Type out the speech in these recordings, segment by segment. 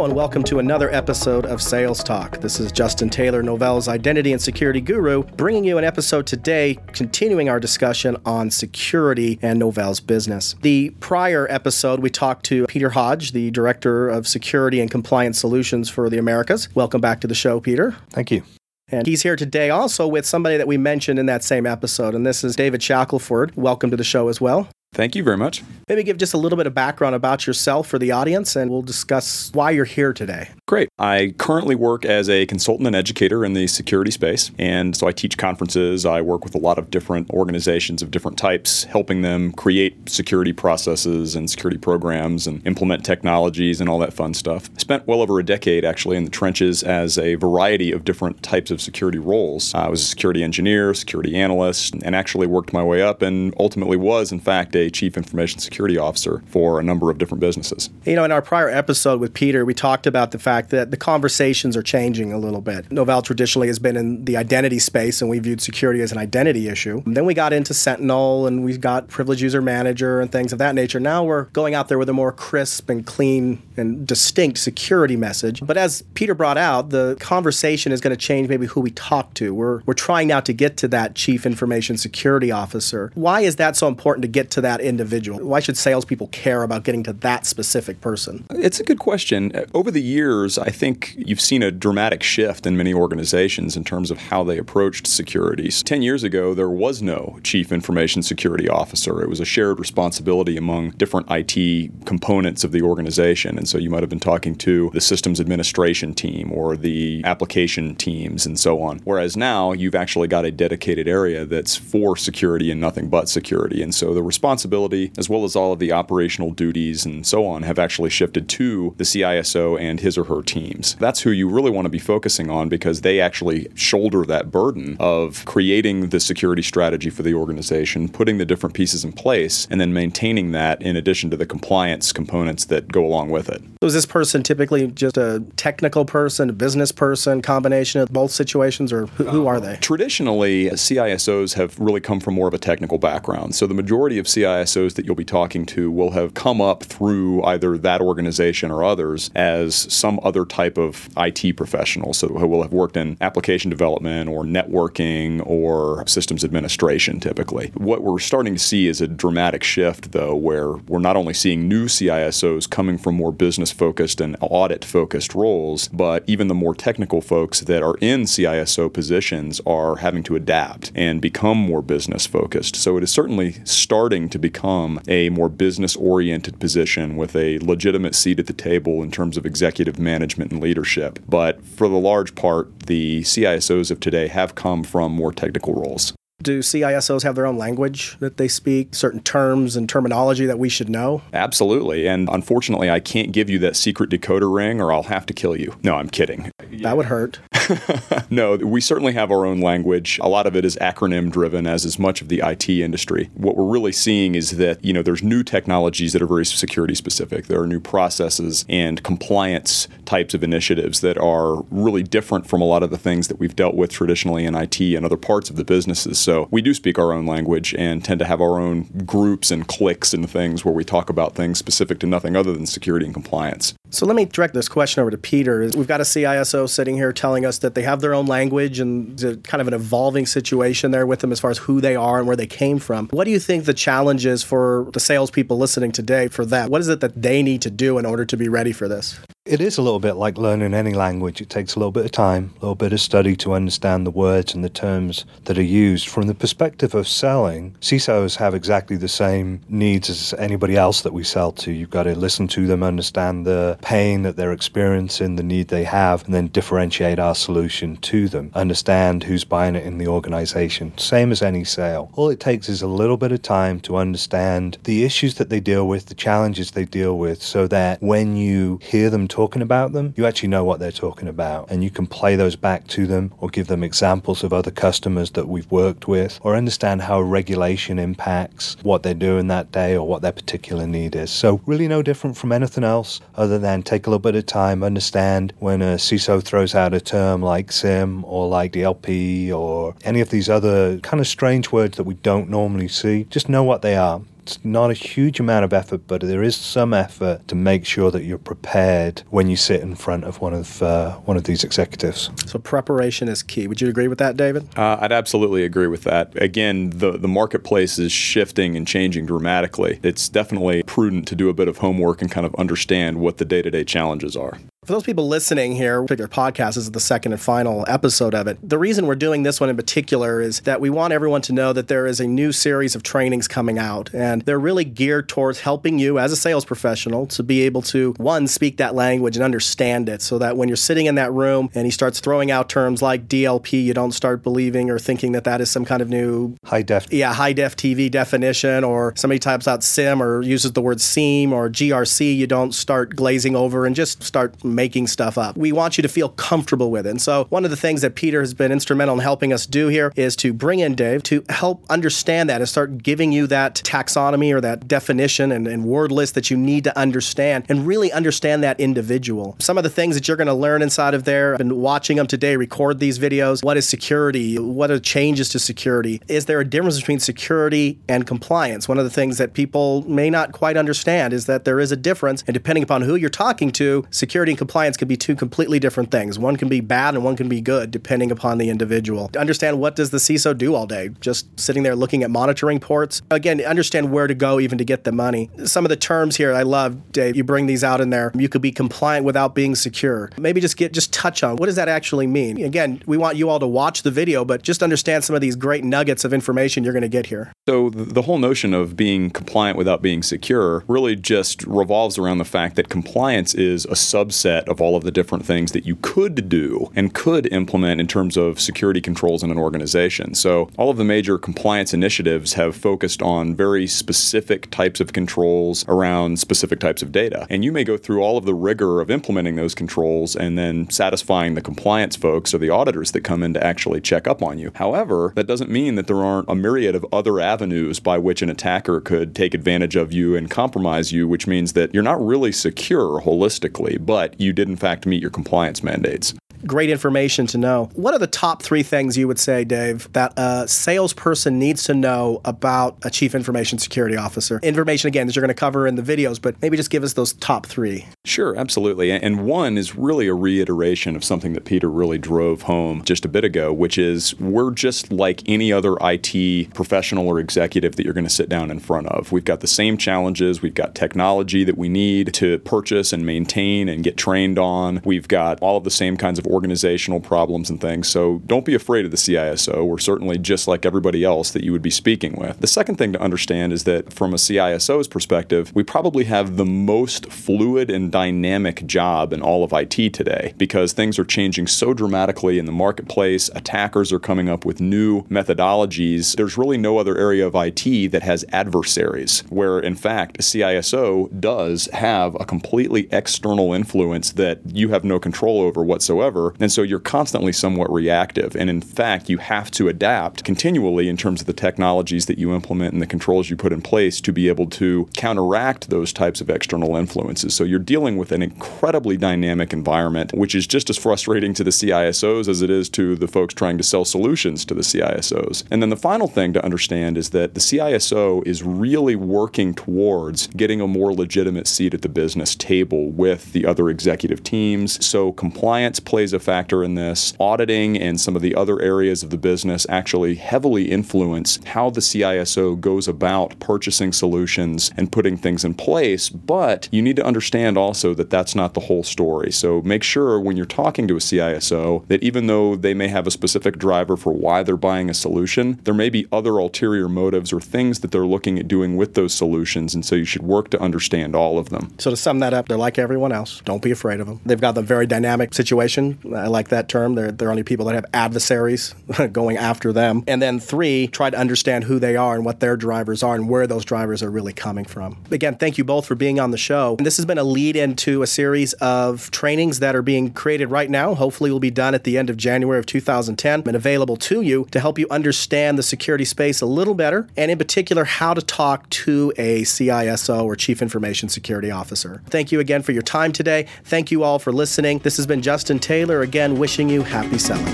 Hello, and welcome to another episode of Sales Talk. This is Justin Taylor, Novell's identity and security guru, bringing you an episode today, continuing our discussion on security and Novell's business. The prior episode, we talked to Peter Hodge, the Director of Security and Compliance Solutions for the Americas. Welcome back to the show, Peter. Thank you. And he's here today also with somebody that we mentioned in that same episode, and this is David Shackleford. Welcome to the show as well. Thank you very much. Maybe give just a little bit of background about yourself for the audience, and we'll discuss why you're here today. Great. I currently work as a consultant and educator in the security space. And so I teach conferences. I work with a lot of different organizations of different types, helping them create security processes and security programs and implement technologies and all that fun stuff. I spent well over a decade actually in the trenches as a variety of different types of security roles. I was a security engineer, security analyst, and actually worked my way up and ultimately was, in fact, chief information security officer for a number of different businesses. You know, in our prior episode with Peter, we talked about the fact fact that the conversations are changing a little bit. Novell traditionally has been in the identity space, and we viewed security as an identity issue. And then we got into Sentinel, and we got Privileged User Manager and things of that nature. Now we're going out there with a more crisp and clean and distinct security message. But as Peter brought out, the conversation is going to change maybe who we talk to. We're, we're trying now to get to that Chief Information Security Officer. Why is that so important to get to that individual? Why should salespeople care about getting to that specific person? It's a good question. Over the years, I think you've seen a dramatic shift in many organizations in terms of how they approached securities. Ten years ago, there was no chief information security officer. It was a shared responsibility among different IT components of the organization. And so you might have been talking to the systems administration team or the application teams and so on. Whereas now you've actually got a dedicated area that's for security and nothing but security. And so the responsibility, as well as all of the operational duties and so on, have actually shifted to the CISO and his or her teams. That's who you really want to be focusing on because they actually shoulder that burden of creating the security strategy for the organization, putting the different pieces in place, and then maintaining that in addition to the compliance components that go along with it. So is this person typically just a technical person, a business person, combination of both situations, or who, who are they? Traditionally, CISOs have really come from more of a technical background. So the majority of CISOs that you'll be talking to will have come up through either that organization or others as some other type of IT professional. So who will have worked in application development or networking or systems administration typically. What we're starting to see is a dramatic shift though where we're not only seeing new CISOs coming from more business focused and audit focused roles, but even the more technical folks that are in CISO positions are having to adapt and become more business focused. So it is certainly starting to become a more business oriented position with a legitimate seat at the table in terms of executive management and leadership. But for the large part, the CISOs of today have come from more technical roles. Do CISOs have their own language that they speak, certain terms and terminology that we should know? Absolutely. And unfortunately, I can't give you that secret decoder ring or I'll have to kill you. No, I'm kidding. That would hurt. no, we certainly have our own language. A lot of it is acronym driven, as is much of the IT industry. What we're really seeing is that you know there's new technologies that are very security specific. There are new processes and compliance types of initiatives that are really different from a lot of the things that we've dealt with traditionally in IT and other parts of the businesses. So we do speak our own language and tend to have our own groups and cliques and things where we talk about things specific to nothing other than security and compliance. So let me direct this question over to Peter. We've got a CISO sitting here telling us that they have their own language and kind of an evolving situation there with them as far as who they are and where they came from. What do you think the challenge is for the salespeople listening today for that? What is it that they need to do in order to be ready for this? It is a little bit like learning any language. It takes a little bit of time, a little bit of study to understand the words and the terms that are used. From the perspective of selling, CISOs have exactly the same needs as anybody else that we sell to. You've got to listen to them, understand the pain that they're experiencing, the need they have, and then differentiate our solution to them. Understand who's buying it in the organization. Same as any sale. All it takes is a little bit of time to understand the issues that they deal with, the challenges they deal with, so that when you hear them talking about them, you actually know what they're talking about. And you can play those back to them or give them examples of other customers that we've worked with or understand how regulation impacts what they're doing that day or what their particular need is. So, really, no different from anything else other than take a little bit of time, understand when a CISO throws out a term like SIM or like DLP or any of these other kind of strange words that we don't normally see. Just know what they are It's not a huge amount of effort, but there is some effort to make sure that you're prepared when you sit in front of one of uh, one of these executives. So preparation is key. Would you agree with that, David? Uh, I'd absolutely agree with that. Again, the the marketplace is shifting and changing dramatically. It's definitely prudent to do a bit of homework and kind of understand what the day to day challenges are. For those people listening here, particular podcast this is the second and final episode of it. The reason we're doing this one in particular is that we want everyone to know that there is a new series of trainings coming out, and they're really geared towards helping you as a sales professional to be able to one speak that language and understand it, so that when you're sitting in that room and he starts throwing out terms like DLP, you don't start believing or thinking that that is some kind of new high def, yeah, high def TV definition, or somebody types out SIM or uses the word SIEM or GRC, you don't start glazing over and just start making stuff up. We want you to feel comfortable with it. And so, one of the things that Peter has been instrumental in helping us do here is to bring in Dave to help understand that and start giving you that taxonomy or that definition and, and word list that you need to understand and really understand that individual. Some of the things that you're going to learn inside of there, I've been watching them today, record these videos. What is security? What are changes to security? Is there a difference between security and compliance? One of the things that people may not quite understand is that there is a difference, and depending upon who you're talking to, security and compliance can be two completely different things. One can be bad and one can be good depending upon the individual. To understand what does the CISO do all day? Just sitting there looking at monitoring ports. Again, understand where to go even to get the money. Some of the terms here I love, Dave. You bring these out in there. You could be compliant without being secure. Maybe just get just touch on what does that actually mean. Again, we want you all to watch the video, but just understand some of these great nuggets of information you're going to get here. So the whole notion of being compliant without being secure really just revolves around the fact that compliance is a subset of all of the different things that you could do and could implement in terms of security controls in an organization. So all of the major compliance initiatives have focused on very specific types of controls around specific types of data. And you may go through all of the rigor of implementing those controls and then satisfying the compliance folks or the auditors that come in to actually check up on you. However, that doesn't mean that there aren't a myriad of other avenues by which an attacker could take advantage of you and compromise you, which means that you're not really secure holistically, but you did in fact meet your compliance mandates great information to know. What are the top three things you would say, Dave, that a salesperson needs to know about a chief information security officer? Information, again, that you're going to cover in the videos, but maybe just give us those top three. Sure, absolutely. And one is really a reiteration of something that Peter really drove home just a bit ago, which is we're just like any other IT professional or executive that you're going to sit down in front of. We've got the same challenges. We've got technology that we need to purchase and maintain and get trained on. We've got all of the same kinds of organizational problems and things. So don't be afraid of the CISO. We're certainly just like everybody else that you would be speaking with. The second thing to understand is that from a CISO's perspective, we probably have the most fluid and dynamic job in all of IT today because things are changing so dramatically in the marketplace. Attackers are coming up with new methodologies. There's really no other area of IT that has adversaries, where in fact a CISO does have a completely external influence that you have no control over whatsoever and so you're constantly somewhat reactive. And in fact, you have to adapt continually in terms of the technologies that you implement and the controls you put in place to be able to counteract those types of external influences. So you're dealing with an incredibly dynamic environment, which is just as frustrating to the CISOs as it is to the folks trying to sell solutions to the CISOs. And then the final thing to understand is that the CISO is really working towards getting a more legitimate seat at the business table with the other executive teams. So compliance plays a factor in this. Auditing and some of the other areas of the business actually heavily influence how the CISO goes about purchasing solutions and putting things in place. But you need to understand also that that's not the whole story. So make sure when you're talking to a CISO that even though they may have a specific driver for why they're buying a solution, there may be other ulterior motives or things that they're looking at doing with those solutions. And so you should work to understand all of them. So to sum that up, they're like everyone else. Don't be afraid of them. They've got the very dynamic situation I like that term. They're, they're only people that have adversaries going after them. And then three, try to understand who they are and what their drivers are and where those drivers are really coming from. Again, thank you both for being on the show. And this has been a lead into a series of trainings that are being created right now. Hopefully, will be done at the end of January of 2010 and available to you to help you understand the security space a little better, and in particular, how to talk to a CISO or Chief Information Security Officer. Thank you again for your time today. Thank you all for listening. This has been Justin Taylor again wishing you happy selling.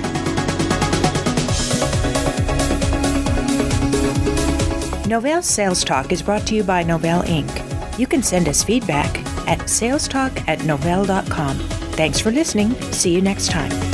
Novell Sales Talk is brought to you by Novell Inc. You can send us feedback at salestalk at novell.com. Thanks for listening. See you next time.